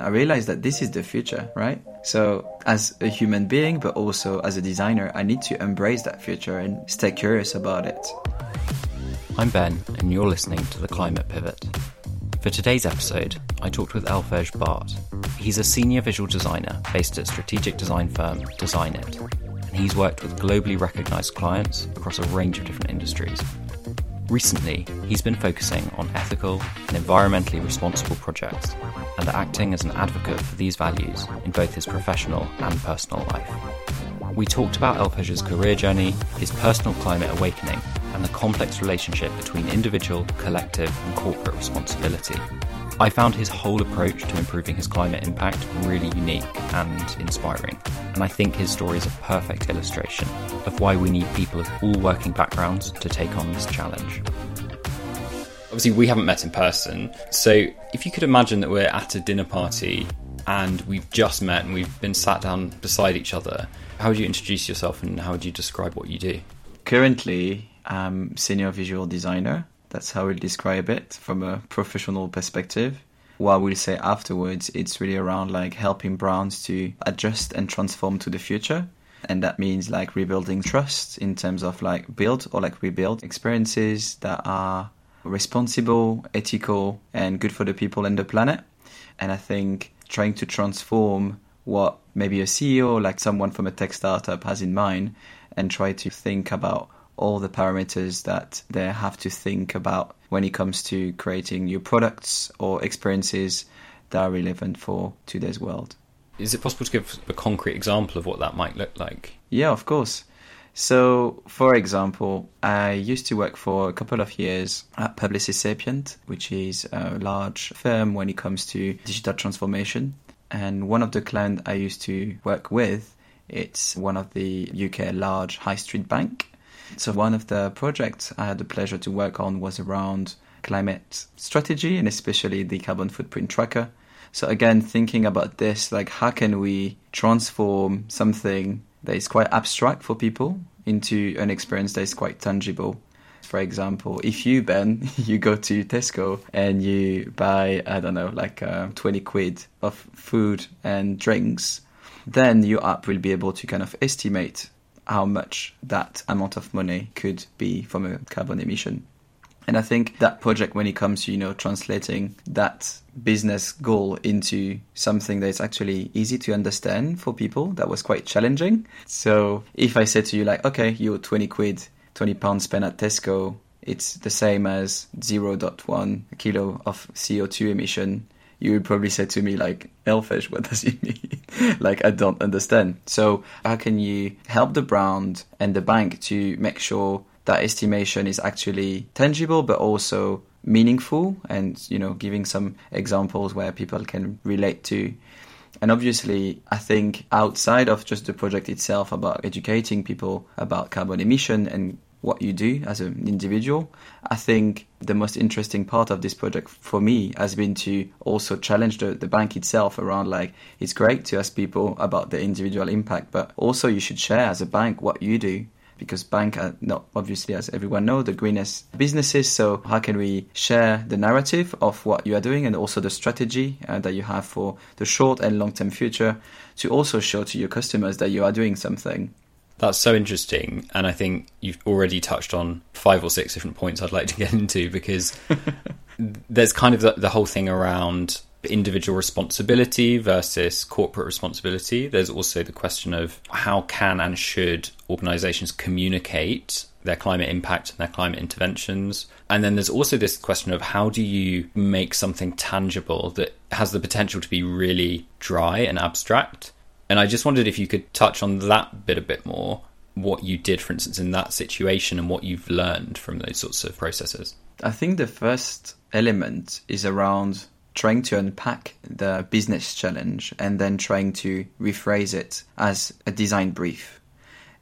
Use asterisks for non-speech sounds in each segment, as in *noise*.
I realized that this is the future, right? So, as a human being, but also as a designer, I need to embrace that future and stay curious about it. I'm Ben, and you're listening to The Climate Pivot. For today's episode, I talked with Elphège Barthe. He's a senior visual designer based at strategic design firm Designit, and he's worked with globally recognized clients across a range of different industries. Recently, he's been focusing on ethical and environmentally responsible projects and acting as an advocate for these values in both his professional and personal life. We talked about Elphège's career journey, his personal climate awakening, and the complex relationship between individual, collective, and corporate responsibility. I found his whole approach to improving his climate impact really unique and inspiring, and I think his story is a perfect illustration of why we need people of all working backgrounds to take on this challenge. Obviously, we haven't met in person, so if you could imagine that we're at a dinner party and we've just met and we've been sat down beside each other, how would you introduce yourself and how would you describe what you do? Currently, I'm senior visual designer that's how we'll describe it from a professional perspective. What we'll say afterwards, it's really around like helping brands to adjust and transform to the future. And that means like rebuilding trust in terms of like build or like rebuild experiences that are responsible, ethical, and good for the people and the planet. And I think trying to transform what maybe a CEO, like someone from a tech startup, has in mind and try to think about all the parameters that they have to think about when it comes to creating new products or experiences that are relevant for today's world. Is it possible to give a concrete example of what that might look like? Yeah, of course. So, for example, I used to work for a couple of years at Publicis Sapient, which is a large firm when it comes to digital transformation. And one of the clients I used to work with, it's one of the UK large high street bank. So one of the projects I had the pleasure to work on was around climate strategy and especially the carbon footprint tracker. So again, thinking about this, like how can we transform something that is quite abstract for people into an experience that is quite tangible? For example, if you, Ben, *laughs* you go to Tesco and you buy, I don't know, like uh, 20 quid of food and drinks, then your app will be able to kind of estimate how much that amount of money could be from a carbon emission. And I think that project, when it comes to you know translating that business goal into something that's actually easy to understand for people, that was quite challenging. So if I said to you like, okay, your twenty quid, twenty pounds spent at Tesco, it's the same as 0.1 kilo of CO2 emission you would probably say to me like Elphège what *laughs* does it mean? Like i don't understand. So how can you help the brand and the bank to make sure that estimation is actually tangible but also meaningful and you know giving some examples where people can relate to? And obviously, I think outside of just the project itself about educating people about carbon emission and what you do as an individual. I think the most interesting part of this project for me has been to also challenge the, the bank itself around like it's great to ask people about the individual impact, but also you should share as a bank what you do because bank are not obviously as everyone know the greenest businesses so how can we share the narrative of what you are doing and also the strategy uh, that you have for the short and long term future to also show to your customers that you are doing something that's so interesting. And I think you've already touched on five or six different points I'd like to *laughs* get into because *laughs* there's kind of the, the, whole thing around individual responsibility versus corporate responsibility. There's also the question of how can and should organizations communicate their climate impact and their climate interventions. And then there's also this question of how do you make something tangible that has the potential to be really dry and abstract and I just wondered if you could touch on that bit a bit more, what you did, for instance, in that situation and what you've learned from those sorts of processes. I think the first element is around trying to unpack the business challenge and then trying to rephrase it as a design brief.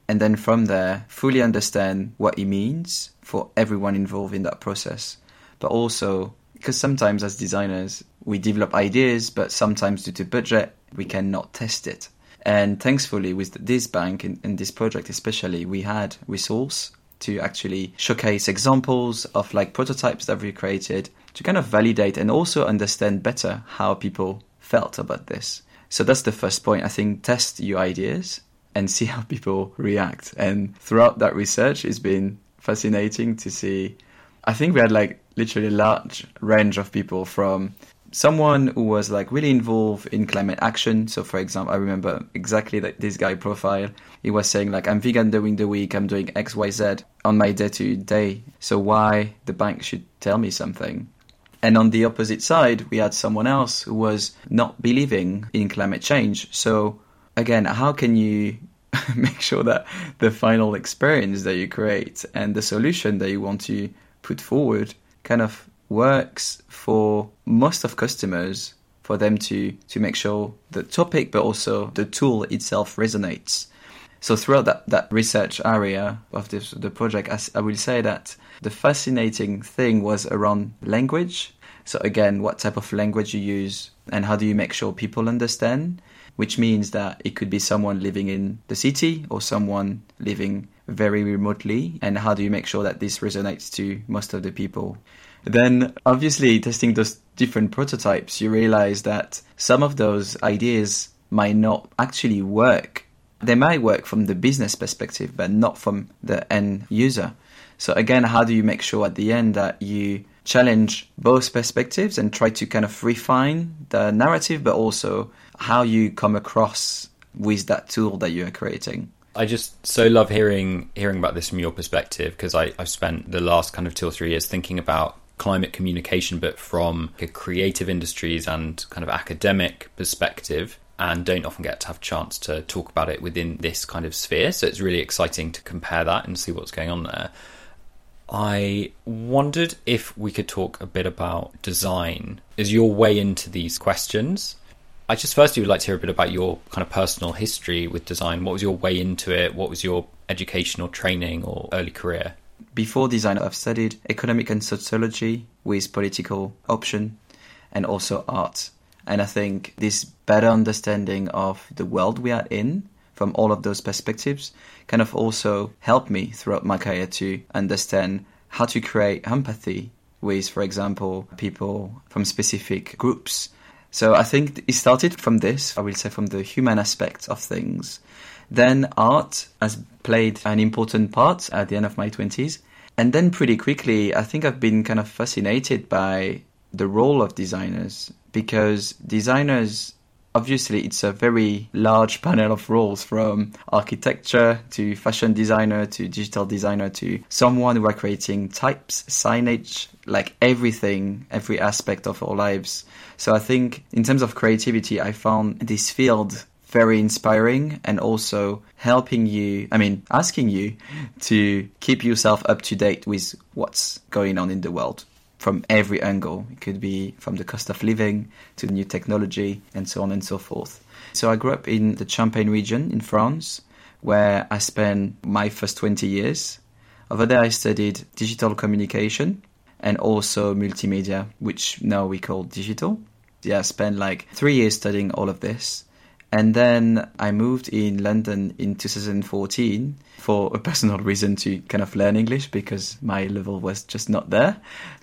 And then from there, fully understand what it means for everyone involved in that process. But also, because sometimes as designers, we develop ideas, but sometimes due to budget, we cannot test it. And thankfully, with this bank and, this project especially, we had resource to actually showcase examples of like prototypes that we created to kind of validate and also understand better how people felt about this. So that's the first point. I think test your ideas and *laughs* see how people react. And throughout that research, it's been fascinating to see. I think we had like literally a large range of people from someone who was like really involved in climate action. So, for example, I remember exactly that this guy profile. He was saying like, "I'm vegan during the week. I'm doing X, Y, Z on my day to day. So why the bank should tell me something?" And on the opposite side, we had someone else who was not believing in climate change. So again, how can you *laughs* make sure that the final experience that you create and the solution that you want to put forward kind of works for most of customers for them to to make sure the topic but also the tool itself resonates so throughout that, that research area of this the project I, I will say that the fascinating thing was around language so again what type of language you use and how do you make sure people understand which means that it could be someone living in the city or someone living very remotely. And how do you make sure that this resonates to most of the people? Then, obviously, testing those different prototypes, you realize that some of those ideas might not actually work. They might work from the business perspective, but not from the end user. So, again, how do you make sure at the end that you challenge both perspectives and try to kind of refine the narrative, but also how you come across with that tool that you are creating. I just so love hearing hearing about this from your perspective because I've spent the last kind of two or three years thinking about climate communication, but from a creative industries and kind of academic perspective, and don't often get to have a chance to talk about it within this kind of sphere. So it's really exciting to compare that and see what's going on there. I wondered if we could talk a bit about design as your way into these questions. I just firstly would like to hear a bit about your kind of personal history with design. What was your way into it? What was your educational training or early career? Before design, I've studied economic and sociology with political option and also art. And I think this better understanding of the world we are in from all of those perspectives kind of also helped me throughout my career to understand how to create empathy with, for example, people from specific groups so I think it started from this, I will say from the human aspect of things. Then art has played an important part at the end of my 20s. And then pretty quickly, I think I've been kind of fascinated by the role of designers because designers obviously it's a very large panel of roles from architecture to fashion designer to digital designer to someone who are creating types signage like everything every aspect of our lives so i think in terms of creativity i found this field very inspiring and also helping you, I mean, asking you to keep yourself up to date with what's going on in the world from every angle. It could be from the cost of living to new technology and so on and so forth. So I grew up in the Champagne region in France, where I spent my first 20 years. Over there, I studied digital communication and also multimedia, which now we call digital. Yeah, I spent like three years studying all of this. And then I moved in London in 2014 for a *laughs* personal reason to kind of learn English because my level was just not there.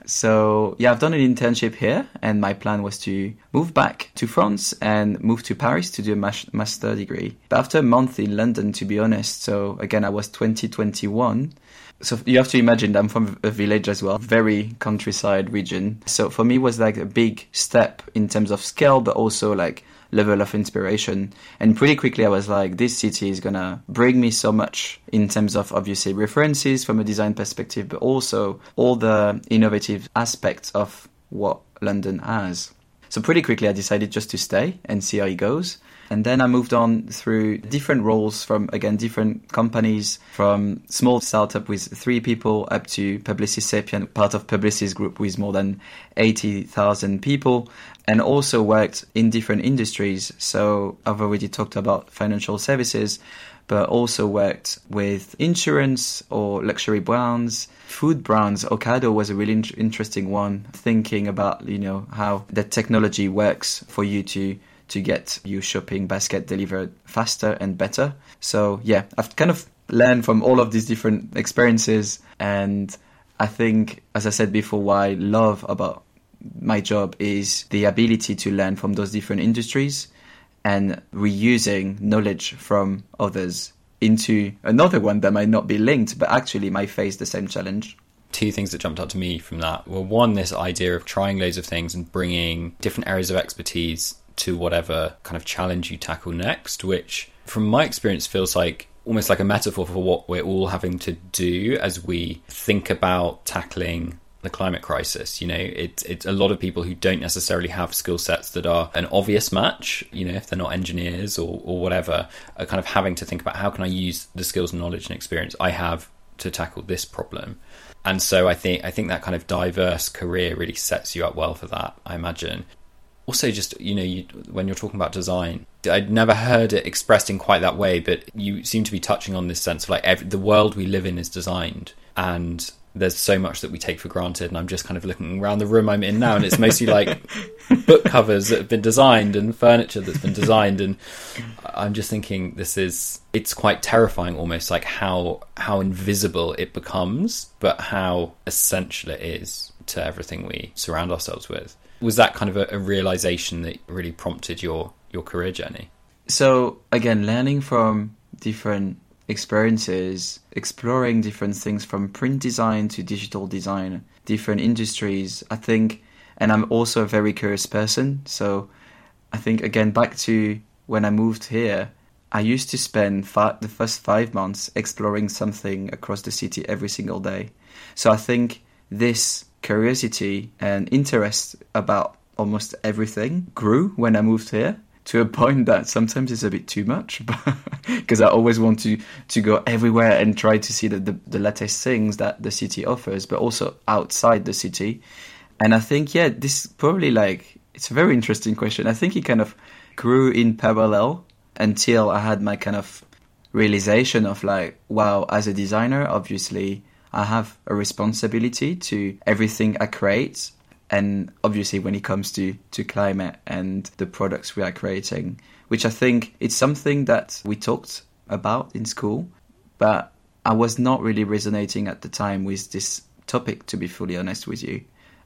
So, yeah, I've done an internship here, and my plan was to move back to France and move to Paris to do a master degree. But after a month in London, to be honest, so again, I was 2021. So you have to imagine I'm from a village as well, very countryside region. So for me, was like a big step in terms of scale, but also like level of inspiration. And pretty quickly, I was like, this city is gonna bring me so much in terms of obviously references from a design perspective, but also all the innovative aspects of what London has. So pretty quickly, I decided just to stay and see how it goes. And then I moved on through different roles from, again, different companies, from small startup with three people up to Publicis Sapient, part of Publicis Group with more than 80,000 people, and also worked in different industries. So I've already talked about financial services, but also worked with insurance or luxury brands, food brands. Ocado was a really in- interesting one, thinking about, you know, how the technology works for you to to get your shopping basket delivered faster and better. So yeah, I've kind of learned from all of these different experiences and I think as I said before what I love about my job is the ability to learn from those different industries and reusing knowledge from others into another one that might not be linked, but actually might face the same challenge two things that jumped out to me from that were one, this idea of trying loads of things and bringing different areas of expertise to whatever kind of challenge you tackle next, which from my experience feels like almost like a metaphor for what we're all having to do as we think about tackling the climate crisis. You know, it's it's a lot of people who don't necessarily have skill sets that are an obvious match. You know, if they're not engineers or or whatever, are kind of having to think about how can I use the skills, knowledge, and experience I have to tackle this problem and so I think I think that kind of diverse career really sets you up well for that. I imagine. Also, just you know, you, when you're talking about design, I'd never heard it expressed in quite that way, but you seem to be touching on this sense of like every, the world we live in is designed, and there's so much that we take for granted and i'm just kind of looking around the room i'm in now and it's mostly like *laughs* book covers that have been designed and furniture that's been designed and i'm just thinking this is it's quite terrifying almost like how how invisible it becomes but how essential it is to everything we surround ourselves with was that kind of a, a realization that really prompted your your career journey so again learning from different experiences exploring different things from print design to digital design, different industries. I think, and I'm also a very curious person. So I think, again, back to when I moved here, I used to spend the first five months exploring something across the city every single day. So I think this curiosity and interest about almost everything grew when I moved here to a *laughs* point that sometimes it's a bit too much *laughs* because I always want to to go everywhere and try to see the, the, the latest things that the city offers, but also outside the city. And I think yeah, this probably like it's a very interesting question. I think it kind of grew in parallel until I had my kind of realization of like, wow, as a designer, obviously I have a responsibility to everything I create and obviously when it comes to, to climate and the products we are creating, which I think it's something that we talked about in school, but I was not really resonating at the time with this topic, to be fully honest with you.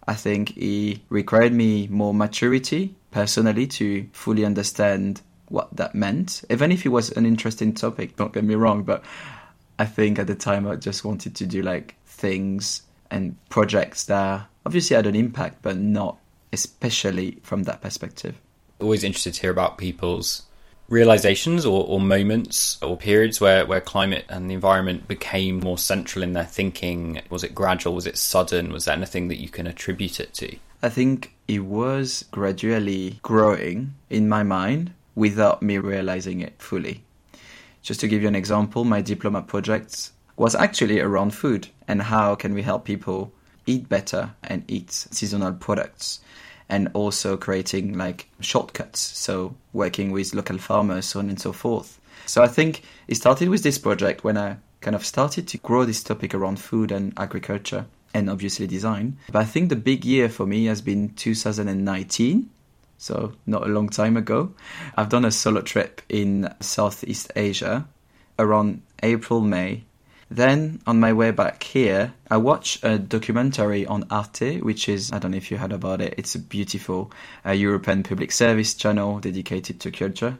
I think it required me more maturity personally to fully understand what that meant, even if it was an interesting topic, don't get me wrong, but I think at the time I just wanted to do like things and projects that obviously had an impact, but not especially from that perspective. Always interested to hear about people's realizations or, or, moments or periods where, where climate and the environment became more central in their thinking? Was it gradual? Was it sudden? Was there anything that you can attribute it to? I think it was gradually growing in my mind without me realizing it fully. Just to give you an example, my diploma project was actually around food and how can we help people eat better and eat seasonal products and also creating like shortcuts. So working with local farmers so on and so forth. So i think it started with this project when i kind of started to grow this topic around food and agriculture and obviously design. But i think the big year for me has been 2019 so not a long time ago i've done a solo trip in southeast asia around april may then on my way back here, I watched a documentary on Arte, which is, I don't know if you heard about it, it's a beautiful uh, European public service channel dedicated to culture.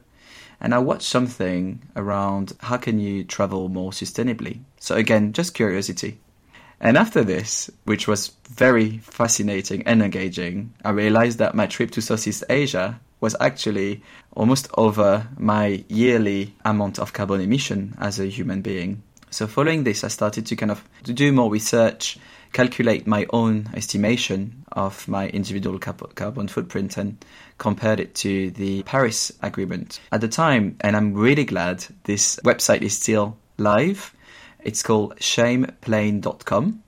And I watched something around how can you travel more sustainably. So again, just curiosity. And after this, which was very fascinating and engaging, I realized that my trip to Southeast Asia was actually almost over my yearly amount of carbon emission as a human being. So following this, I started to kind of do more research, calculate my own estimation of my individual carbon footprint and compared it to the Paris Agreement. At the time, and I'm really glad this website is still live, it's called shameplane.com.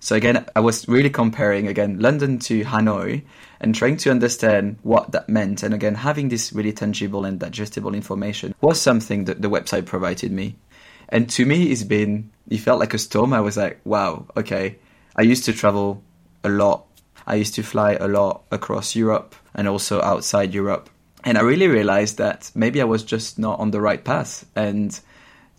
So again, I was really comparing again London to Hanoi and trying to understand what that meant. And again, having this really tangible and digestible information was something that the website provided me. And to me, it's been, it felt like a storm. I was like, wow, okay. I used to travel a lot. I used to fly a lot across Europe and also outside Europe. And I really realized that maybe I was just not on the right path. And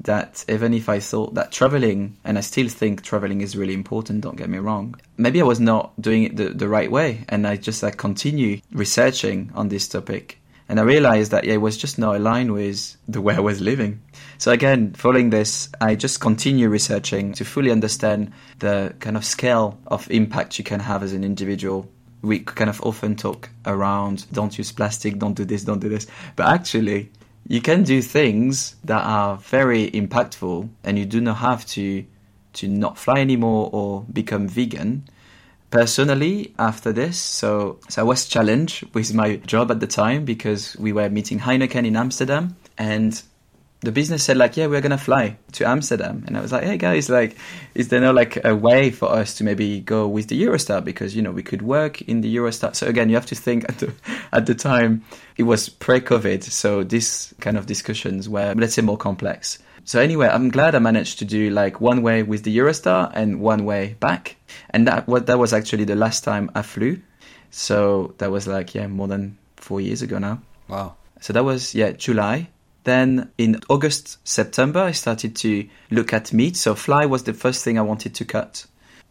that even if I thought that traveling, and I still think traveling is really important, don't get me wrong, maybe I was not doing it the, the right way. And I just like continue researching on this topic. And I realized that yeah, it was just not aligned with the way I was living. So again, following this, I just continue researching to fully understand the kind of scale of impact you can have as an individual. We kind of often talk around don't use plastic, don't do this, don't do this. But actually, you can do things that are very impactful and you do not have to to not fly anymore or become vegan. Personally after this so so I was challenged with my job at the time because we were meeting Heineken in Amsterdam and the business said like, yeah, we're gonna fly to Amsterdam, and I was like, hey guys, like, is there no like a way for us to maybe go with the Eurostar because you know we could work in the Eurostar. So again, you have to think at the *laughs* at the time it was pre-COVID, so these kind of discussions were let's say more complex. So anyway, I'm glad I managed to do like one way with the Eurostar and one way back, and that what that was actually the last time I flew. So that was like yeah, more than four years ago now. Wow. So that was yeah July then in August, September, I started to look at meat. So fly was the first thing I wanted to cut.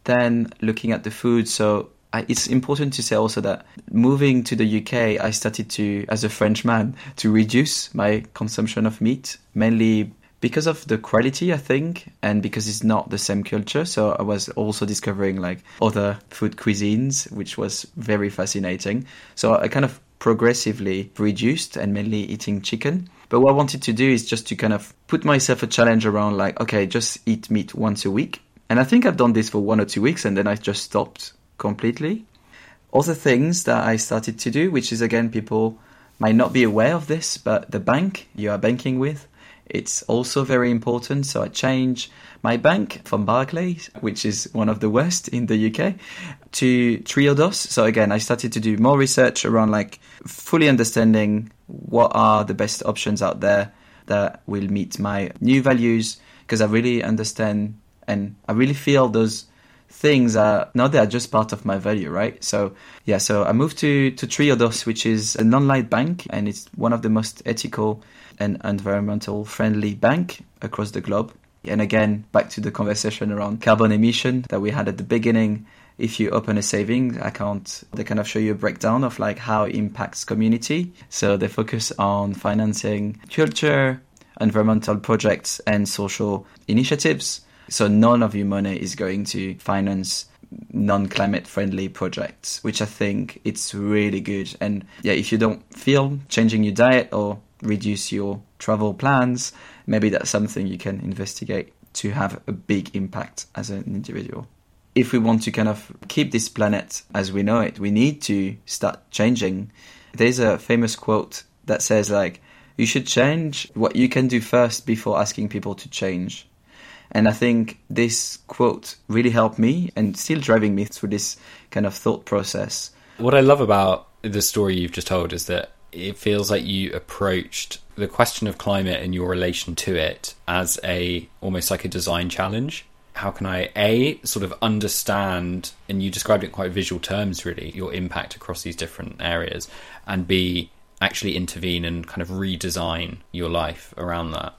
Then looking at the food. So I, it's important to say also that moving to the UK, I started to, as a Frenchman, to reduce my consumption of meat, mainly because of the quality, I think, and because it's not the same culture. So I was also discovering like other food cuisines, which was very fascinating. So I kind of progressively reduced and mainly eating chicken. But what I wanted to do is just to kind of put myself a challenge around like, okay, just eat meat once a week. And I think I've done this for one or two weeks and then I just stopped completely. Other things that I started to do, which is again, people might not be aware of this, but the bank you are banking with, it's also very important. So I changed my bank from Barclays, which is one of the worst in the UK, to Triodos. So again, I started to do more research around like fully understanding what are the best options out there that will meet my new values because I really understand and I really feel those things are now they are just part of my value, right? So yeah, so I moved to to Triodos, which is a non-light bank, and it's one of the most ethical and environmental friendly bank across the globe. And again, back to the conversation around carbon emission that we had at the beginning. If you open a savings account, they kind of show you a breakdown of like how it impacts community. So they focus on financing culture, environmental projects, and social initiatives. So none of your money is going to finance non-climate friendly projects, which I think it's really good. And yeah, if you don't feel changing your diet or reduce your travel plans, maybe that's something you can investigate to have a big impact as an individual. If we want to kind of keep this planet as we know it, we need to start changing. There's a famous quote that says like you should change what you can do first before asking people to change. And I think this quote really helped me and still driving me through this kind of thought process. What I love about the story you've just told is that it feels like you approached the question of climate and your relation to it as a almost like a design challenge how can i a sort of understand and you described it in quite visual terms really your impact across these different areas and b actually intervene and kind of redesign your life around that.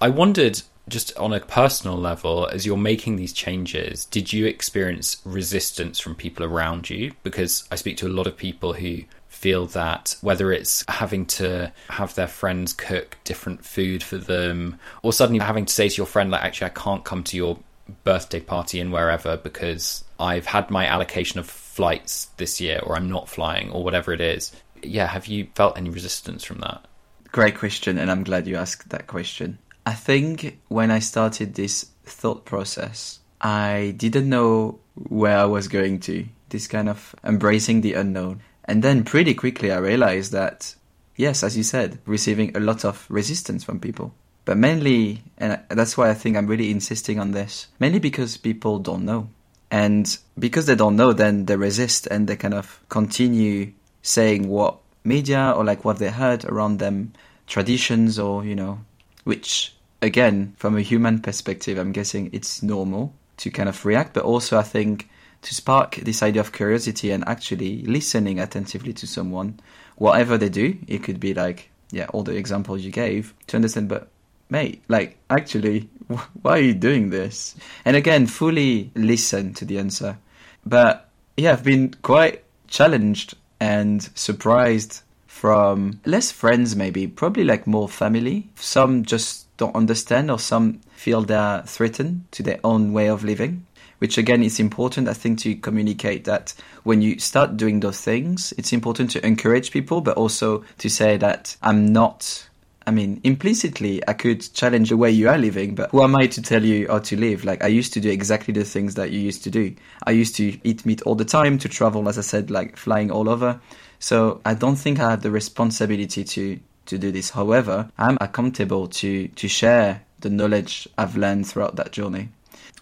I wondered just on a personal level as you're making these changes did you experience resistance from people around you? Because i speak to a lot of people who feel that whether it's having to have their friends cook different food for them or suddenly having to say to your friend like actually I can't come to your birthday party in wherever because I've had my allocation of flights this year or I'm not flying or whatever it is. Yeah, have you felt any resistance from that? Great question and I'm glad you asked that question. I think when I started this thought process, I didn't know where I was going to. This kind of embracing the unknown. And then pretty quickly I realized that, yes, as you said, receiving a lot of resistance from people. But mainly, and that's why I think I'm really insisting on this, mainly because people don't know. And because they don't know, then they resist and they kind of continue saying what media or like what they heard around them, traditions or, you know, which again, from a human perspective, I'm guessing it's normal to kind of react. But also, I think to spark this idea of curiosity and actually listening attentively to someone, whatever they do. It could be like, yeah, all the examples you gave to understand, but mate, like, actually, *laughs* why are you doing this? And again, fully listen to the answer. But yeah, I've been quite challenged and surprised from less friends, maybe, probably like more family. Some just don't understand, or some feel they're threatened to their own way of living. Which again is important, I think, to communicate that when you start doing those things, it's important to encourage people, but also to say that I'm not I mean, implicitly, I could challenge the way you are living, but who am I to tell you how to live? Like, I used to do exactly the things that you used to do. I used to eat meat all the time, to travel, as I said, like flying all over. So I don't think I have the responsibility to, to do this. However, I'm accountable to, to share the knowledge I've learned throughout that journey.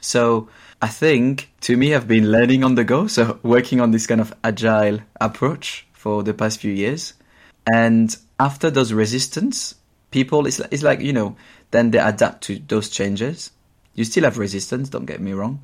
So I think to me, I've been learning on the go. So *laughs* working on this kind of agile approach for the past few years. And after those resistance, people it's, it's like you know then they adapt to those changes. You still have resistance don't get me wrong.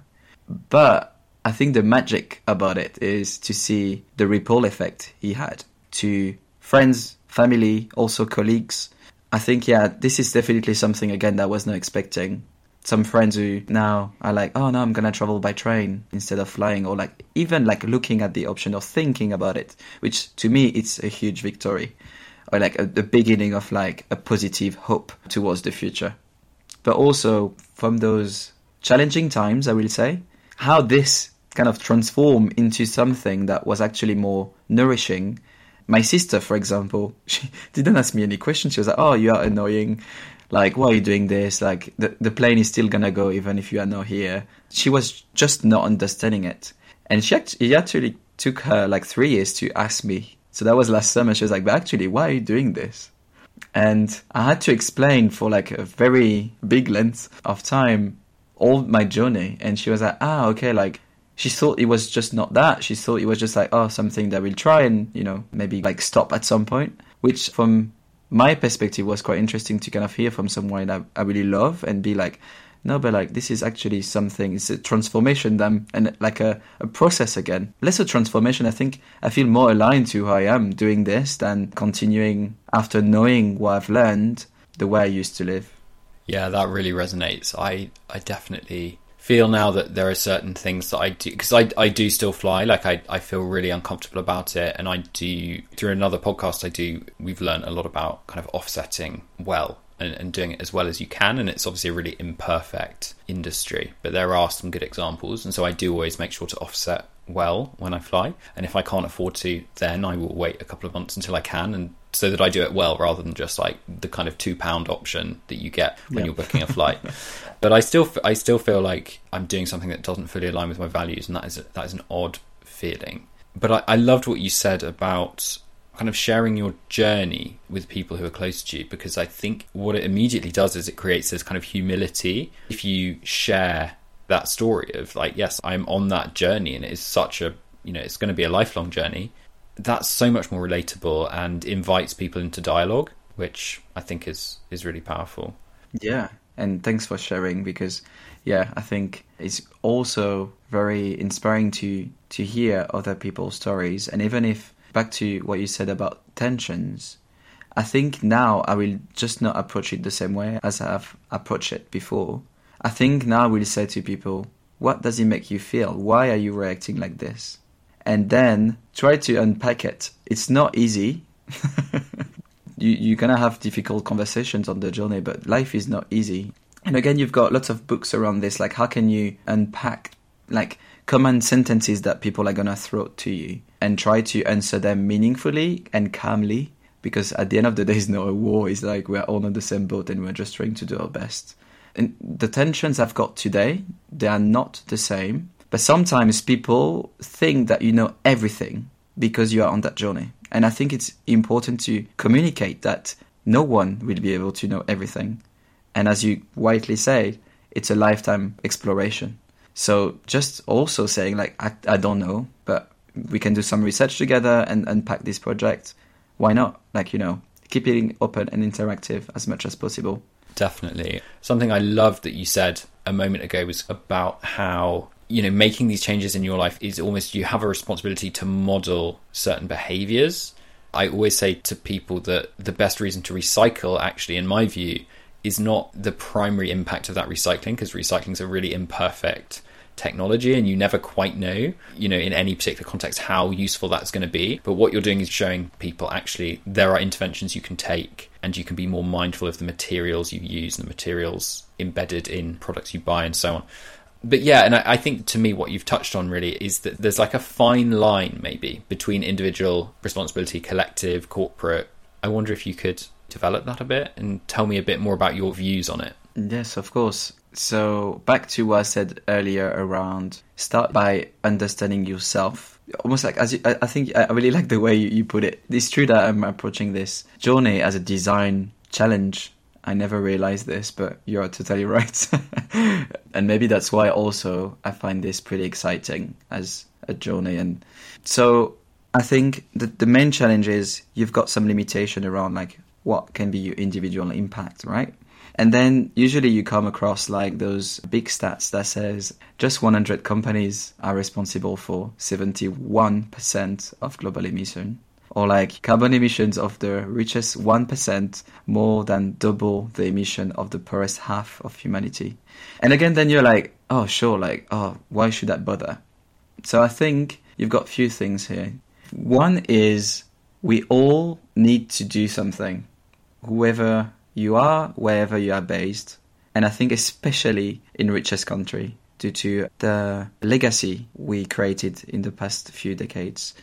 But i think the magic about it is to see the ripple effect he had to friends family also colleagues. I think yeah this is definitely something again that i was not expecting. Some friends who now are like oh no i'm gonna travel by train instead of flying or like even like looking at the option or thinking about it which to me it's a huge victory or like a, the beginning of like a positive hope towards the future. But also from those challenging times, I will say, how this kind of transformed into something that was actually more nourishing. My sister, for example, *laughs* she didn't ask me any questions. She was like, "Oh, you are annoying. Like, why are you doing this? Like, the the plane is still gonna go even if you are not here." She was just not understanding it, and she actually, it actually took her like three years to ask me so that was last summer. She was like, but actually, why are you doing this? And I had to explain for like a very big length of time all my journey. And she was like, ah, okay, like she thought it was just not that. She thought it was just like, oh, something that we'll try and, you know, maybe like stop at some point, which from my perspective was quite interesting to kind of hear from someone I, I really love and be like, no, but like this is actually something. It's a transformation, then, and like a, a process again. Less a transformation. I think I feel more aligned to who I am doing this than continuing after knowing what I've learned the way I used to live. Yeah, that really resonates. I I definitely feel now that there are certain things that I do because I, I do still fly like I, I feel really uncomfortable about it and I do through another podcast I do we've learned a lot about kind of offsetting well and, and, doing it as well as you can. And it's obviously a really imperfect industry, but there are some good examples. And so I do always make sure to offset well when I fly. And if I can't afford to, then I will wait a couple of months until I can, and so that I do it well rather than just like the kind of two pound option that you get when yeah. you're booking a flight. *laughs* but I still, I still feel like I'm doing something that doesn't fully align with my values, and that is that is an odd feeling. But I, I loved what you said about kind of sharing your journey with people who are close to you because I think what it immediately does is it creates this kind of humility. If you share that story of like, yes, I'm on that journey and it is such a, you know, it's going to be a lifelong journey, that's so much more relatable and invites people into dialogue, which I think is is really powerful. Yeah, and thanks for sharing because yeah, I think it's also very inspiring to to hear other people's stories and even if back to what you said about tensions, I think now I will just not approach it the same way as I've approached it before. I think now I will say to people, what does it make you feel? Why are you reacting like this? And then try to unpack it. It's not easy. *laughs* you, you're gonna have difficult conversations on the journey, but life is not easy. And again, you've got lots of books around this, like how can you unpack, like common sentences that people are gonna throw to you and try to answer them meaningfully and calmly because at the end of the day it's not a war. It's like we're all on the same boat and we're just trying to do our best. And the tensions i've got today they are not the same but sometimes people think that you know everything because you are on that journey. And i think it's important to communicate that no one will be able to know everything. And as you rightly say it's a lifetime exploration so just also saying like I, I don't know, but we can do some research together and unpack this project. Why not? Like, you know, keep it open and interactive as much as possible. Definitely. Something I loved that you said a moment ago was about how, you know, making these changes in your life is almost you have a responsibility to model certain behaviors. I always say to people that the best reason to recycle, actually, in my view, is not the primary impact of that recycling because recycling is a really imperfect technology and you never quite know you know in any particular context how useful that's going to be. But what you're doing is showing people actually there are interventions you can take and you can be more mindful of the materials you use and the materials embedded in products you buy and so on. But yeah and I, I think to me what you've touched on really is that there's like a fine line maybe between individual responsibility collective corporate. I wonder if you could develop that a bit and tell me a bit more about your views on it Yes, of course. So back to what I said earlier around start by understanding yourself. Almost like as you, I think I really like the way you, put it. It's true that I'm approaching this journey as a design challenge. I never realized this, but you're totally *laughs* right. and maybe that's why also I find this pretty exciting as a journey. And so I think the, the main challenge is you've got some limitation around like what can be your individual impact, right? And then usually you come across like those big stats that says just 100 companies are responsible for 71% of global emission. Or like carbon emissions of the richest 1% more than double the emission of the poorest half of humanity. And again, then you're like, oh, sure, like, oh, why should that bother? So I think you've got few things here. One is we all need to do something. Whoever you are wherever you are based. And I think especially in richest country due to the legacy we created in the past few decades.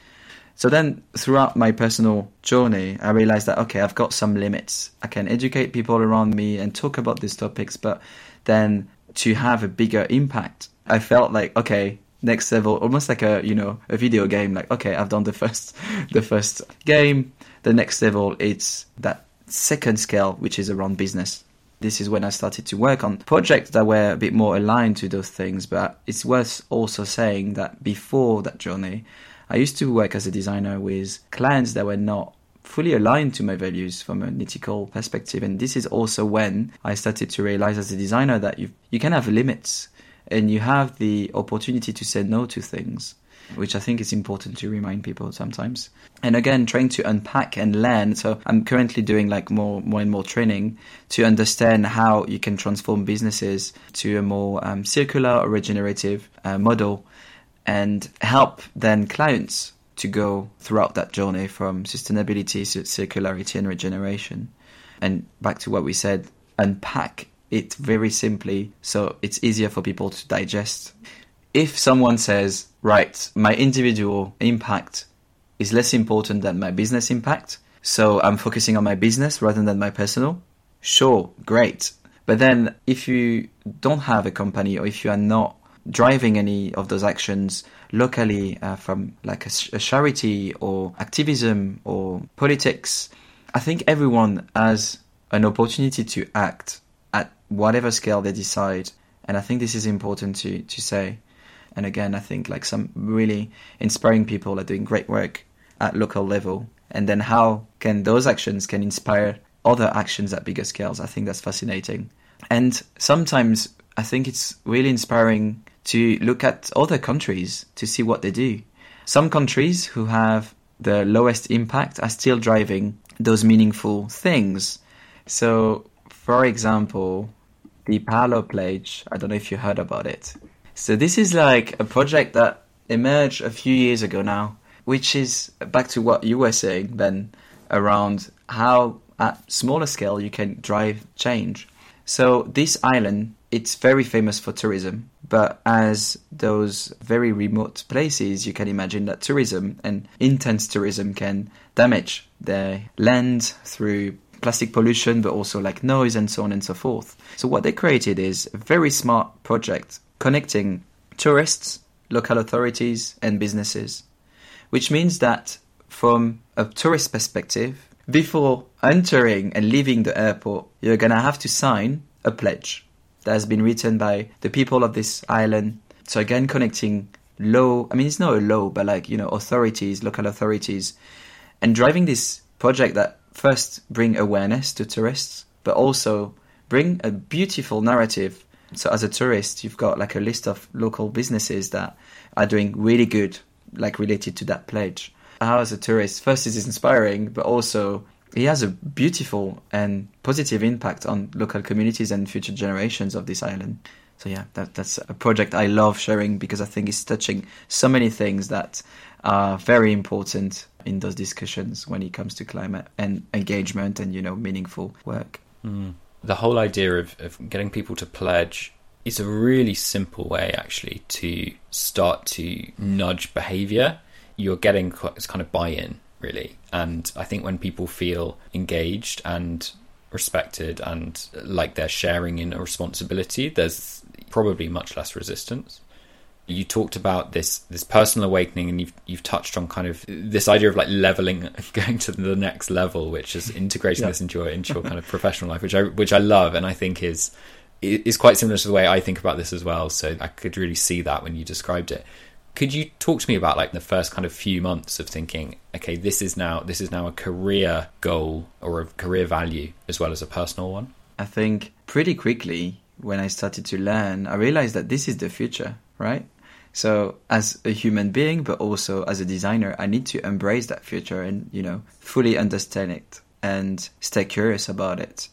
So then throughout my personal journey, I realized that, okay, I've got some limits. I can educate people around me and talk about these topics, but then to have a bigger impact, I felt like, okay, next level, almost like a, you know, a video game. Like, okay, I've done the *laughs* first, the first game. The next level, it's that second scale, which is around business. This is when I started to work on projects that were a bit more aligned to those things. But it's worth also saying that before that journey, I used to work as a designer with clients that were not fully aligned to my values from an ethical perspective. And this is also when I started to realize as a designer that you you can have limits and you have the opportunity to say no to things which I think is important to remind people sometimes. And again, trying to unpack and learn. So I'm currently doing like more, more and more training to understand how you can transform businesses to a more um, circular or regenerative uh, model and help then clients to go throughout that journey from sustainability, to circularity, and regeneration. And back to what we said, unpack it very simply so it's easier for people to digest if someone says, right, my individual impact is less important than my business impact, so I'm focusing on my business rather than my personal, sure, great. But then if you don't have a company or if you are not driving any of those actions locally uh, from like a, a charity or activism or politics, I think everyone has an opportunity to act at whatever scale they decide. And I think this is important to, to say. And again, I think like some really inspiring people are doing great work at local level. And then how can those actions can inspire other actions at bigger scales? I think that's fascinating. And sometimes I think it's really inspiring to look at other countries to see what they do. Some countries who have the lowest impact are still driving those meaningful things. So, for example, the Palau Pledge, I don't know if you heard about it. So this is like a project that emerged a few years ago now, which is back to what you were saying, Ben, around how at smaller scale you can drive change. So this island, it's very famous for tourism, but as those very remote places, you can imagine that tourism and intense tourism can damage the land through plastic pollution, but also like noise and so on and so forth. So what they created is a very smart project connecting tourists, local authorities, and businesses. Which means that from a tourist perspective, before entering and leaving the airport, you're gonna have to sign a pledge that has been written by the people of this island. So again, connecting low, I mean, it's not a law, but like, you know, authorities, local authorities, and driving this project that first bring awareness to tourists, but also bring a beautiful narrative so as a tourist, you've got like a list of local businesses that are doing really good, like related to that pledge. How as a tourist, first it is inspiring, but also it has a beautiful and positive impact on local communities and future generations of this island. So yeah, that, that's a project I love sharing because I think it's touching so many things that are very important in those discussions when it comes to climate and engagement and you know meaningful work. Mm. The whole idea of, of getting people to pledge is a really simple way actually to start to nudge behavior. You're getting kind of buy-in really, and I think when people feel engaged and respected and like they're sharing in a responsibility, there's probably much less resistance you talked about this this personal awakening and you've you've touched on kind of this idea of like leveling *laughs* going to the next level which is integrating yeah. this into your into your kind of professional life which I which I love and I think is is quite similar to the way I think about this as well. So I could really see that when you described it. Could you talk to me about like the first kind of few months of thinking okay this is now this is now a career goal or a career value as well as a personal one? I think pretty quickly when I started to learn I realized that this is the future right so as a human being, but also as a designer, I need to embrace that future and, you know, fully understand it and stay curious about it.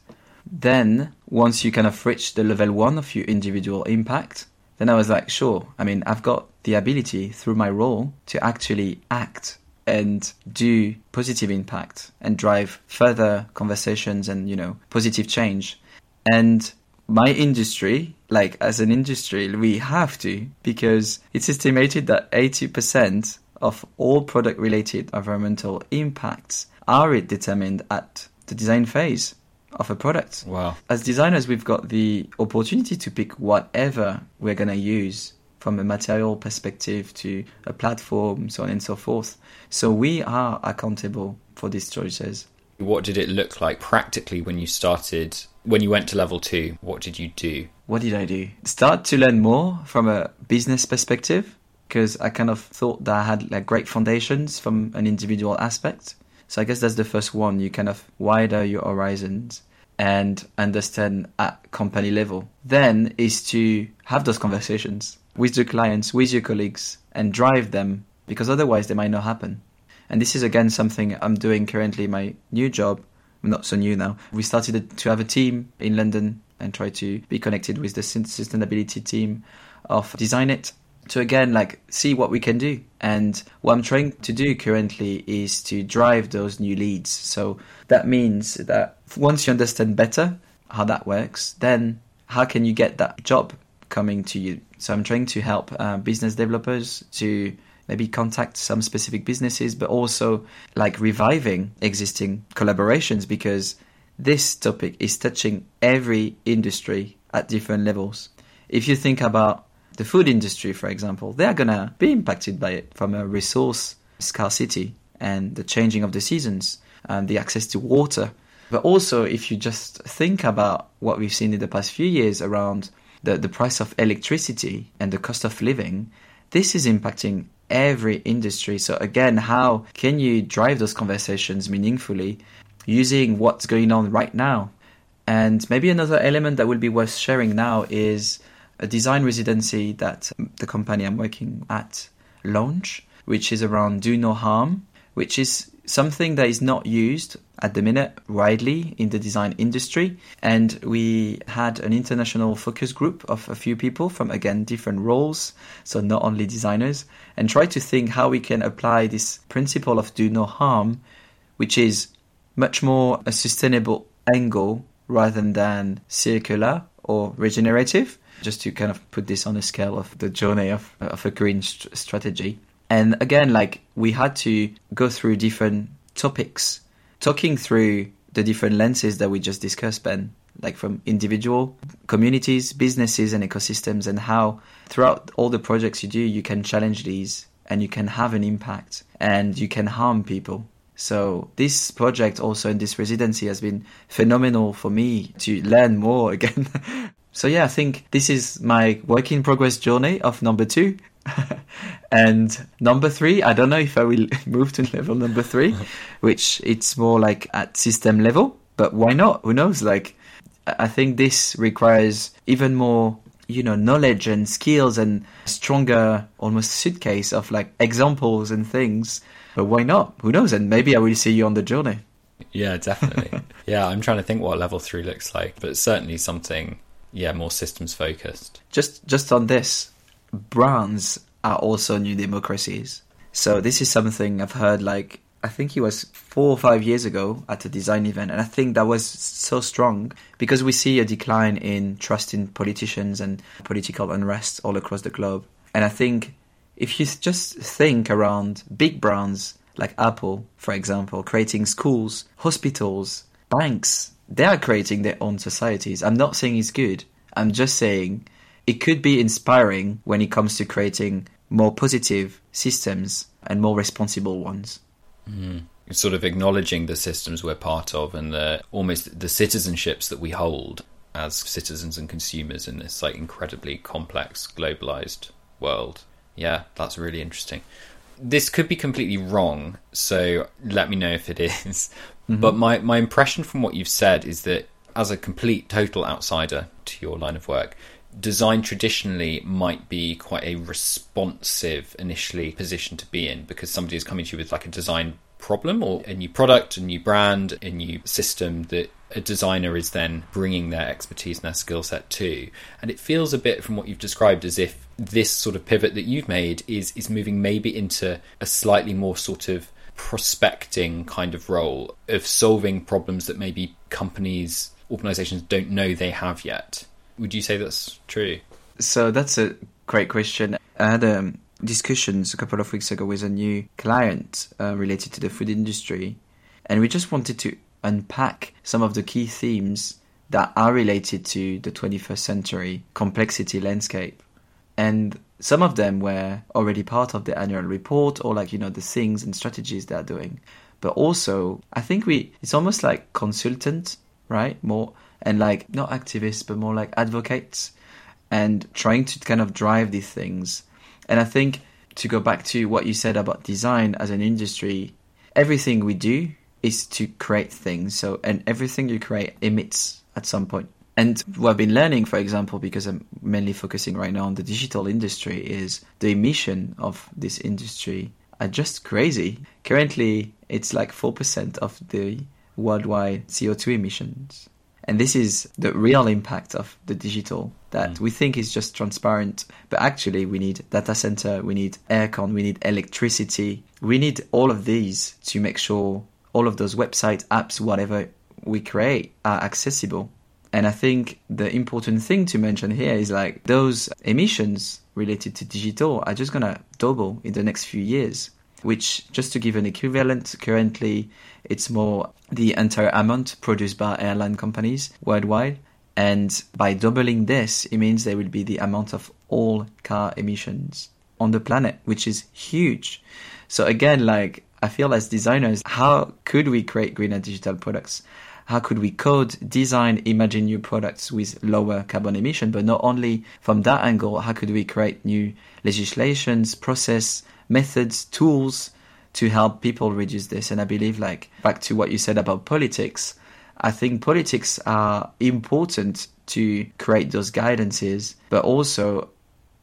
Then once you kind of reach the level one of your individual impact, then I was like, sure, I mean, I've got the ability through my role to actually act and do positive impact and drive further conversations and, you know, positive change. And my industry, like as an industry, we have to because it's estimated that 80% of all product related environmental impacts are determined at the design phase of a product. Wow. As designers, we've got the opportunity to pick whatever we're going to use from a material perspective to a platform, so on and so forth. So we are accountable for these choices. What did it look like practically when you started when you went to level two, what did you do? What did I do? Start to learn more from a business perspective because I kind of thought that I had like great foundations from an individual aspect. So I guess that's the first one. You kind of wider your horizons and understand at company level. Then is to have those conversations with your clients, with your colleagues, and drive them because otherwise they might not happen. And this is again something I'm doing currently in my new job. Not so new now. We started to have a team in London and try to be connected with the sustainability team of Designit to again like see what we can do. And what i'm trying to do currently is to drive those new leads. So that means that once you understand better how that works then how can you get that job coming to you? So i'm trying to help uh, business developers to maybe contact some specific businesses, but also like reviving existing collaborations because this topic is touching every industry at different levels. If you think about the food industry, for example, they are going to be impacted by it from a resource scarcity and the changing of the seasons and the access to water. But also, if you just think about what we've seen in the past few years around the, the price of electricity and the cost of living, this is impacting every industry. So again, how can you drive those conversations meaningfully using what's going on right now? And maybe another element that will be worth sharing now is a design residency that the company I'm working at launch, which is around do no harm, which is something that is not used at the minute widely in the design industry. And we had an international focus group of a few people from, again, different roles, so not only designers, and try to think how we can apply this principle of do no harm, which is much more a sustainable angle rather than circular or regenerative, just to kind of put this on a scale of the journey of, of a green st- strategy. And again, like we had to go through different topics, talking through the different lenses that we just discussed, Ben, like from individual communities, businesses, and ecosystems, and how throughout all the projects you do, you can challenge these and you can have an impact and you can harm people. So this project also in this residency has been phenomenal for me to learn more *laughs* again. so yeah, I think this is my work in progress journey of number two. And number three, I don't know if I will *laughs* move to level number three, *laughs* which it's more like at system level, but why not? Who knows? Like, I think this requires even more, you know, knowledge and skills and stronger, almost suitcase of like examples and things. But why not? Who knows? And maybe I will see you on the journey. Yeah, definitely. *laughs* yeah, I'm trying to think what level three looks like, but certainly something, yeah, more systems focused. Just just on this, brands are also new democracies. So this is something I've heard like I think it was four or five years ago at a design event, and I think that was so strong because we see a decline in trust in politicians and political unrest all across the globe. And I think if you just think around big brands like Apple, for example, creating schools, hospitals, banks, they are creating their own societies. I'm not saying it's good. I'm just saying it could be inspiring when it comes to creating more positive systems and more responsible ones. Mm. Sort of acknowledging the systems we're part of and the almost the citizenships that we hold as citizens and consumers in this like incredibly complex globalized world. Yeah, that's really interesting. This could be completely wrong, so let me know if it *laughs* is. Mm-hmm. But my, my impression from what you've said is that as a complete total outsider to your line of work, design traditionally might be quite a responsive initially position to be in because somebody is coming to you with like a design problem or a new product, a new brand, a new system that a designer is then bringing their expertise and their skill set to. And it feels a bit from what you've described as if this sort of pivot that you've made is is moving maybe into a slightly more sort of prospecting kind of role of solving problems that maybe companies organizations don't know they have yet would you say that's true? So that's a great question. I had um, discussions a couple of weeks ago with a new client uh, related to the food industry, and we just wanted to unpack some of the key themes that are related to the 21st century complexity landscape. And some of them were already part of the annual report or like, you know, the things and strategies they're doing. But also, I think we, it's almost like consultant, right? More and like not activists but more like advocates and trying to kind of drive these things. And I think to go back to what you said about design as an industry, everything we do is to create things. So and everything you create emits at some point. And what I've been learning, for example, because I'm mainly focusing right now on the digital industry, is the emission of this industry are just crazy. Currently, it's like 4% of the worldwide CO2 emissions. And this is the real impact of the digital that mm. we think is just transparent, but actually we need data center, we need aircon, we need electricity, we need all of these to make sure all of those websites, apps, whatever we create are accessible. And I think the important thing to mention here is like those emissions related to digital are just gonna double in the next few years which, just to give an equivalent, currently it's more the entire amount produced by airline companies worldwide. And by doubling this, it means there will be the amount of all car emissions on the planet, which is huge. So again, like I feel as designers, how could we create greener digital products? How could we code, design, imagine new products with lower carbon emission? But not only from that angle, how could we create new legislations, process, methods, tools to help people reduce this. And I believe, like, back to what you said about politics, I think politics are important to create those guidances, but also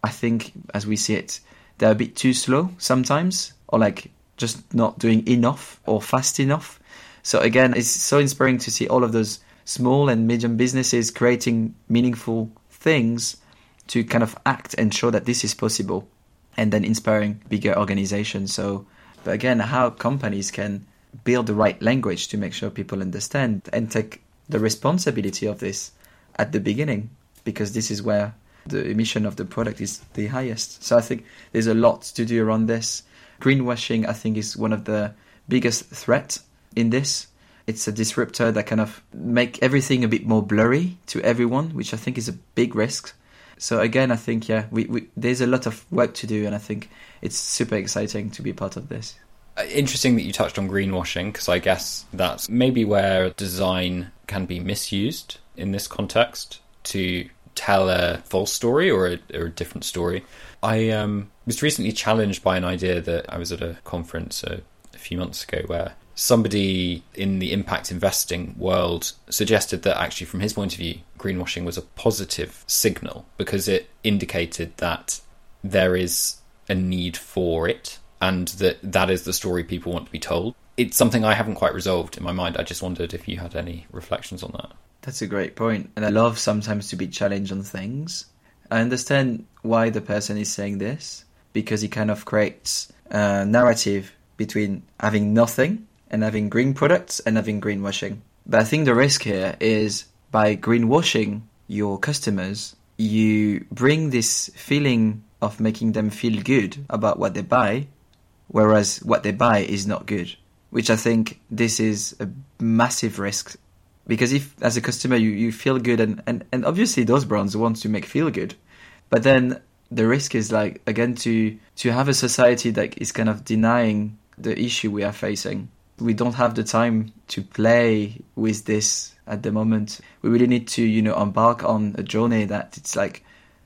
I think, as we see it, they're a bit too slow sometimes, or like just not doing enough or fast enough. So again, it's so inspiring to see all of those small and medium businesses creating meaningful things to kind of act and show that this is possible and then inspiring bigger organizations. So, but again, how companies can build the right language to make sure people understand and take the responsibility of this at the beginning, because this is where the emission of the product is the highest. So I think there's a lot to do around this. Greenwashing, I think, is one of the biggest threats in this. It's a disruptor that kind of make everything a bit more blurry to everyone, which I think is a big risk so again, I think yeah, we, we there's a lot of work to do, and I think it's super exciting to be part of this. Uh, interesting that you touched on greenwashing because I guess that's maybe where design can be misused in this context to tell a false story or a, or a different story. I um, was recently challenged by an idea that I was at a conference a, a few months ago where somebody in the impact investing world suggested that actually, from his point of view, greenwashing was a positive signal because it indicated that there is a need for it and that that is the story people want to be told. it's something I haven't quite resolved in my mind. I just wondered if you had any reflections on that. That's a great point. And I love sometimes to be challenged on things. I understand why the person is saying this because he kind of creates a narrative between having nothing and having green products and having greenwashing. But I think the risk here is by greenwashing your customers, you bring this feeling of making them feel good about what they buy, whereas what they buy is not good. Which I think this is a massive risk because if as a customer you, you feel good and, and, and obviously those brands want to make feel good but then the risk is like again to to have a society that is kind of denying the issue we are facing we don't have the time to play with this at the moment we really need to you know embark on a journey that it's like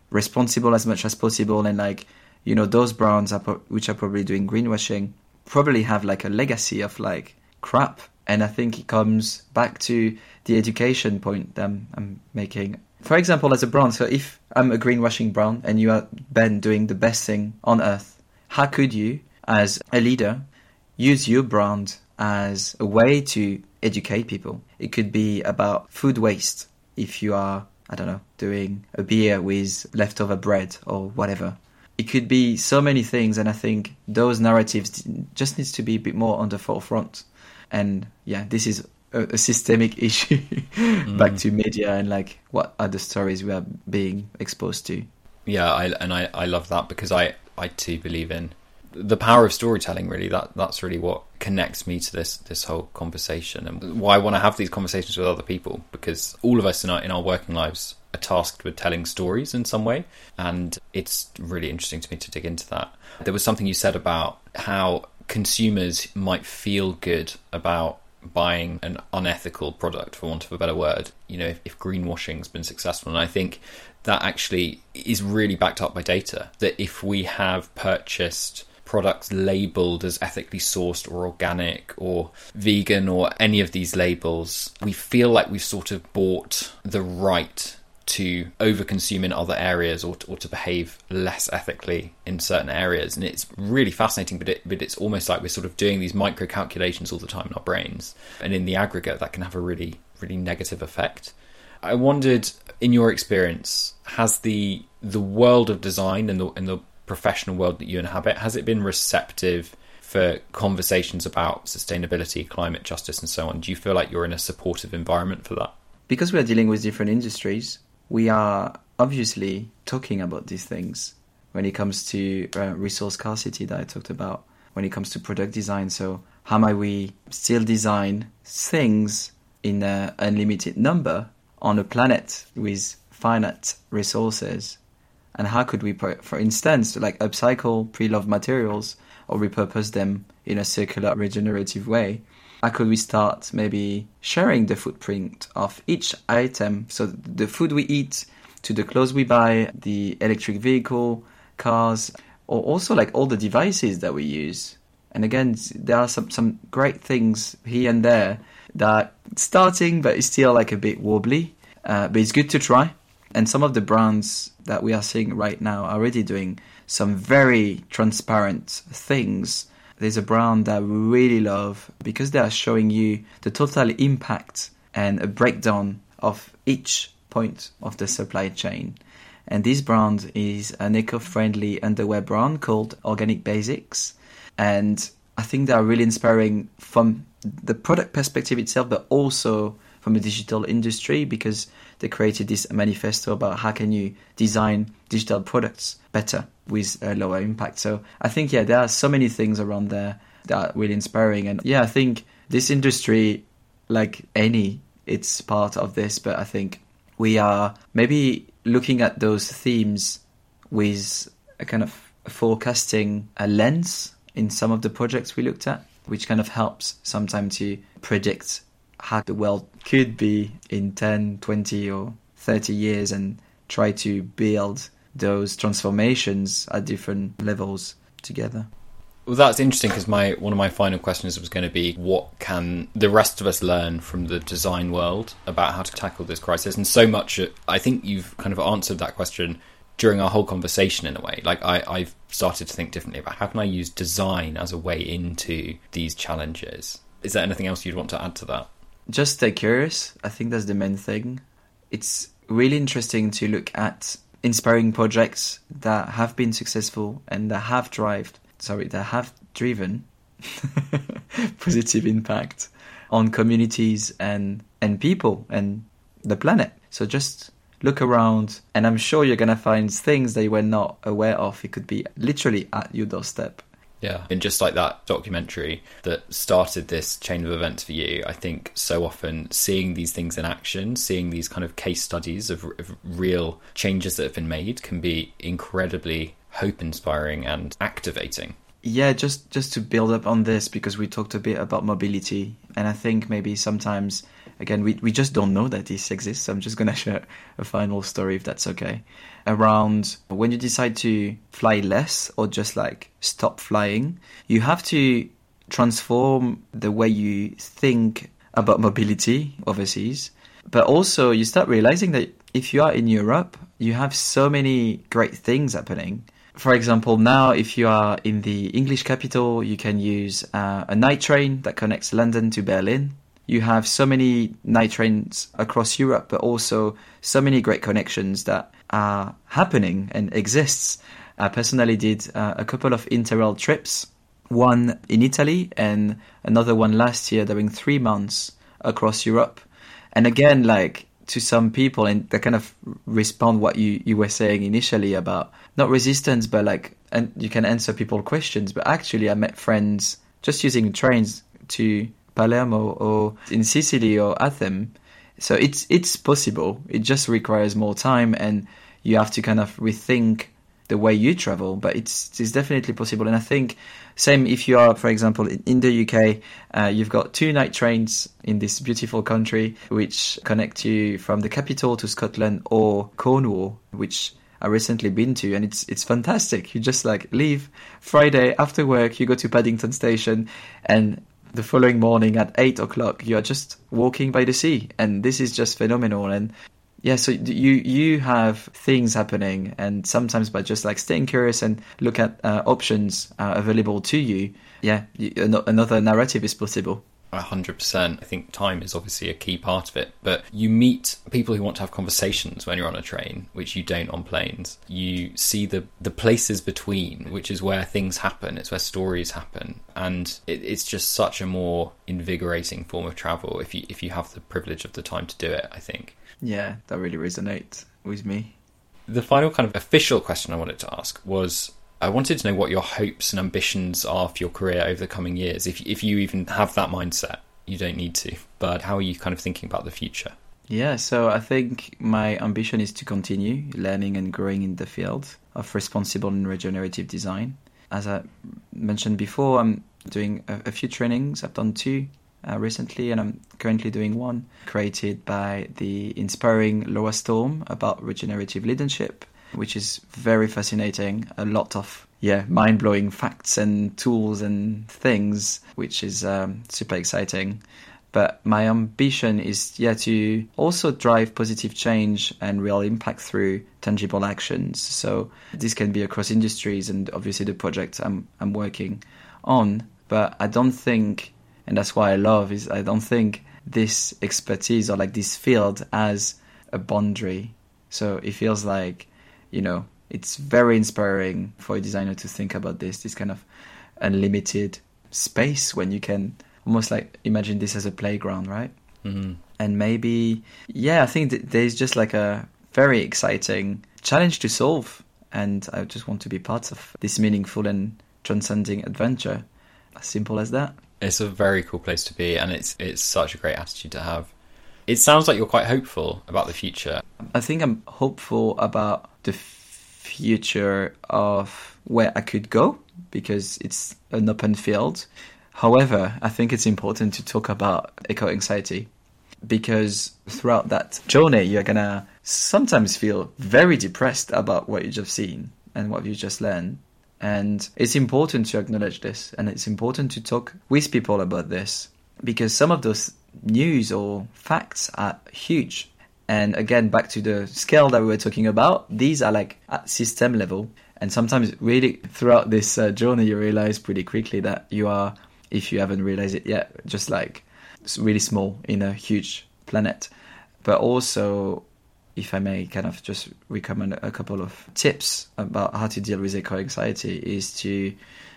responsible as much as possible and like you know those brands are pro- which are probably doing greenwashing probably have like a legacy of like crap and I think it comes back to the education point that I'm, I'm making. For example, as a brand, so if I'm a greenwashing brand and you are Ben doing the best thing on earth, how could you, as a leader, use your brand as a way to educate people? It could be about food waste if you are, I don't know, doing a beer with leftover bread or whatever. It could be so many things, and I think those narratives just needs to be a bit more on the forefront and yeah this is a, a systemic *laughs* issue mm. back to media and like what other stories we are being exposed to yeah I, and I, I love that because I, I too believe in the power of storytelling really that that's really what connects me to this this whole conversation and why I want to have these conversations with other people because all of us in our in our working lives are tasked with telling stories in some way and it's really interesting to me to dig into that there was something you said about how consumers might feel good about buying an unethical product, for want of a better word, you know, if, if greenwashing's been successful. And I think that actually is really backed up by data. That if we have purchased products labeled as ethically sourced or organic or vegan or any of these labels, we feel like we've sort of bought the right to overconsume in other areas or to, or to behave less ethically in certain areas. And it's really fascinating, but, it, but it's almost like we're sort of doing these micro calculations all the time in our brains. And in the aggregate, that can have a really, really negative effect. I wondered, in your experience, has the the world of design and the, and the professional world that you inhabit, has it been receptive for conversations about sustainability, climate justice, and so on? Do you feel like you're in a supportive environment for that? Because we are dealing with different industries, we are obviously talking about these things when it comes to uh, resource scarcity that I talked about, when it comes to product design. So, how might we still design things in an unlimited number on a planet with finite resources? And how could we, for instance, like upcycle pre-loved materials or repurpose them in a circular, regenerative way? how could we start maybe sharing the footprint of each item? So the food we eat, to the clothes we buy, the electric vehicle, cars, or also like all the devices that we use. And again, there are some, some great things here and there that starting, but it's still like a bit wobbly. Uh, but it's good to try. And some of the brands that we are seeing right now are already doing some very transparent things there's a brand that we really love because they are showing you the total impact and a breakdown of each point of the supply chain. And this brand is an eco-friendly underwear brand called Organic Basics. And I think they are really inspiring from the product perspective itself, but also from the digital industry because they created this manifesto about how can you design digital products better with a lower impact. So I think yeah, there are so many things around there that are really inspiring, and yeah, I think this industry, like any, it's part of this. But I think we are maybe looking at those themes with a kind of forecasting a lens in some of the projects we looked at, which kind of helps sometimes to predict how the world could be in 10, 20, or 30 years and try to build those transformations at different levels together. Well, that's interesting because my one of my final questions was going to be what can the rest of us learn from the design world about how to tackle this crisis? And so much, I think you've kind of answered that question during our whole conversation in a way. Like I, I've started to think differently about how can I use design as a way into these challenges. Is there anything else you'd want to add to that? Just stay curious. I think that's the main thing. It's really interesting to look at inspiring projects that have been successful and that have drived sorry that have driven *laughs* positive impact on communities and and people and the planet. So just look around and I'm sure you're going to find things that you were not aware of. It could be literally at your doorstep. Yeah. And just like that documentary that started this chain of events for you, I think so often seeing these things in action, seeing these kind of case studies of, of real changes that have been made can be incredibly hope inspiring and activating. Yeah, just just to build up on this because we talked a bit about mobility and I think maybe sometimes again we, we just don't know that this exists. So I'm just gonna *laughs* share a final story if that's okay. Around when you decide to fly less or just like stop flying, you have to transform the way you think about mobility overseas. But also you start realizing that if you are in Europe, you have so many great things happening for example, now if you are in the English capital, you can use uh, a night train that connects London to Berlin. You have so many night trains across Europe, but also so many great connections that are happening and exists. I personally did uh, a couple of Interrail trips, one in Italy and another one last year during three months across Europe. And again, like to some people and they kind of respond what you, you were saying initially about not resistance but like and you can answer people questions but actually i met friends just using trains to palermo or in sicily or athens so it's it's possible it just requires more time and you have to kind of rethink the way you travel but it's it's definitely possible and i think same if you are, for example, in the UK, uh, you've got two night trains in this beautiful country which connect you from the capital to Scotland or Cornwall, which I recently been to, and it's it's fantastic. You just like leave Friday after work, you go to Paddington Station, and the following morning at eight o'clock, you are just walking by the sea, and this is just phenomenal. And yeah so you you have things happening and sometimes by just like staying curious and look at uh, options uh, available to you yeah you, another narrative is possible 100% i think time is obviously a key part of it but you meet people who want to have conversations when you're on a train which you don't on planes. You see the the places between which is where things happen. It's where stories happen. And it, it's just such a more invigorating form of travel if you if you have the privilege of the time to do it i think. Yeah, that really resonates with me. The final kind of official question I wanted to ask was I wanted to know what your hopes and ambitions are for your career over the coming years. If if you even have that mindset, you don't need to. But how are you kind of thinking about the future? Yeah, so I think my ambition is to continue learning and growing in the field of responsible and regenerative design. As I mentioned before, I'm doing a, a few trainings. I've done two uh, recently, and I'm currently doing one created by the inspiring Laura Storm about regenerative leadership, which is very fascinating. A lot of yeah, mind blowing facts and tools and things, which is um, super exciting. But my ambition is yeah to also drive positive change and real impact through tangible actions. So this can be across industries and obviously the project I'm I'm working on. But I don't think and that's why I love is I don't think this expertise or like this field has a boundary. So it feels like, you know, it's very inspiring for a designer to think about this, this kind of unlimited space when you can almost like imagine this as a playground, right? Mm-hmm. And maybe, yeah, I think th- there's just like a very exciting challenge to solve. And I just want to be part of this meaningful and transcending adventure. As simple as that. It's a very cool place to be, and it's it's such a great attitude to have. It sounds like you're quite hopeful about the future. I think I'm hopeful about the future of where I could go because it's an open field. However, I think it's important to talk about eco anxiety because throughout that journey, you're gonna sometimes feel very depressed about what you just seen and what you just learned. And it's important to acknowledge this and it's important to talk with people about this because some of those news or facts are huge And again, back to the scale that we were talking about, these are like at system level. And sometimes, really, throughout this uh, journey, you realize pretty quickly that you are, if you haven't realized it yet, just like really small in a huge planet. But also, if I may kind of just recommend a couple of tips about how to deal with eco anxiety, is to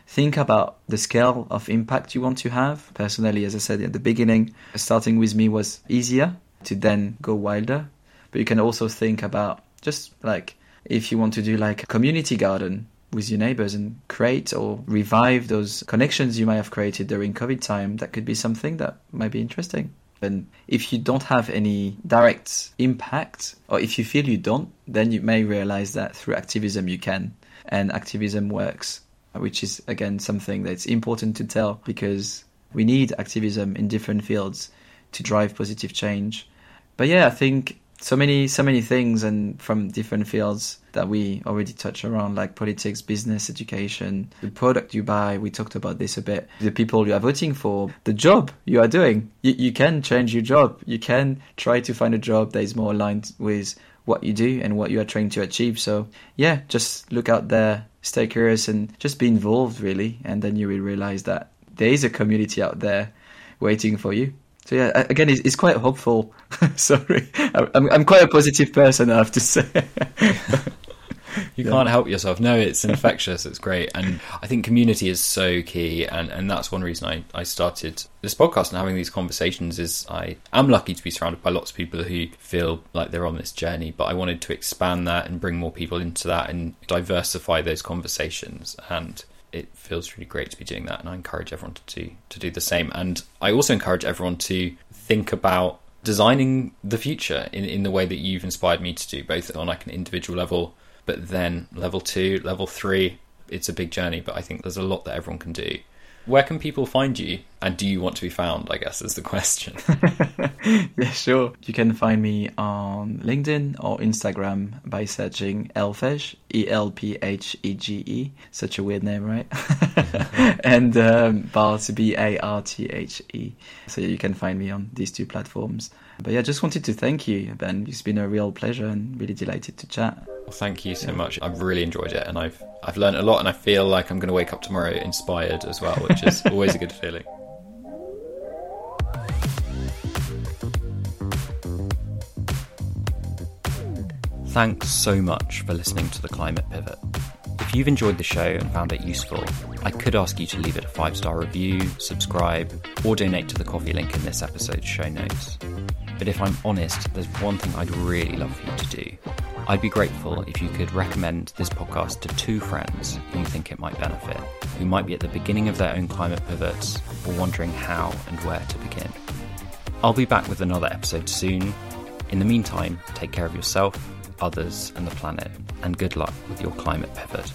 think about the scale of impact you want to have. Personally, as I said at the beginning, starting with me was easier to then go wilder. But you can also think about just like if you want to do like a community garden with your neighbors and create or revive those connections you might have created during COVID time, that could be something that might be interesting. And if you don't have any direct impact, or if you feel you don't, then you may realize that through activism you can. And activism works, which is again something that's important to tell because we need activism in different fields to drive positive change. But yeah, I think so many so many things and from different fields that we already touched around like politics business education the product you buy. We talked about this a bit. The people you are voting for the job you are doing. You, you can change your job. You can try to find a job that is more aligned with what you do and what you are trying to achieve. So yeah just look out there stay curious and just be involved really. And then you will realize that there is a community out there waiting for you so yeah, again, it's, quite hopeful. *laughs* Sorry, I'm I'm quite a positive person. I have to say. *laughs* you yeah. can't help yourself. No, it's infectious. It's great, and I think community is so key, and and that's one reason I I started this podcast and having these conversations. Is I am lucky to be surrounded by lots of people who feel like they're on this journey, but I wanted to expand that and bring more people into that and diversify those conversations and it feels really great to be doing that, and I encourage everyone to do, to do the same. And I also encourage everyone to think about designing the future in, in the way that you've inspired me to do, both on like an individual level, but then level two, level three. It's a big journey, but I think there's a lot that everyone can do. Where can people find you? And do you want to be found? I guess is the question. *laughs* yeah, sure. You can find me on LinkedIn or Instagram by searching Elphège, E L P H E G E. Such a weird name, right? *laughs* and um, Barthe, B A R T H E. So you can find me on these two platforms. But yeah, just wanted to thank you, Ben. It's been a real pleasure and really delighted to chat. Well, thank you so yeah. much. I've really enjoyed it, and I've I've learned a lot, and I feel like I'm going to wake up tomorrow inspired as well, which is *laughs* always a good feeling. Thanks so much for listening to the Climate Pivot. If you've enjoyed the show and found it useful, I could ask you to leave it a five star review, subscribe, or donate to the Ko-fi link in this episode's show notes. But if I'm honest, there's one thing I'd really love for you to do. I'd be grateful if you could recommend this podcast to two friends who you think it might benefit, who might be at the beginning of their own climate pivots or wondering how and where to begin. I'll be back with another episode soon. In the meantime, take care of yourself, others, and the planet, and good luck with your climate pivot.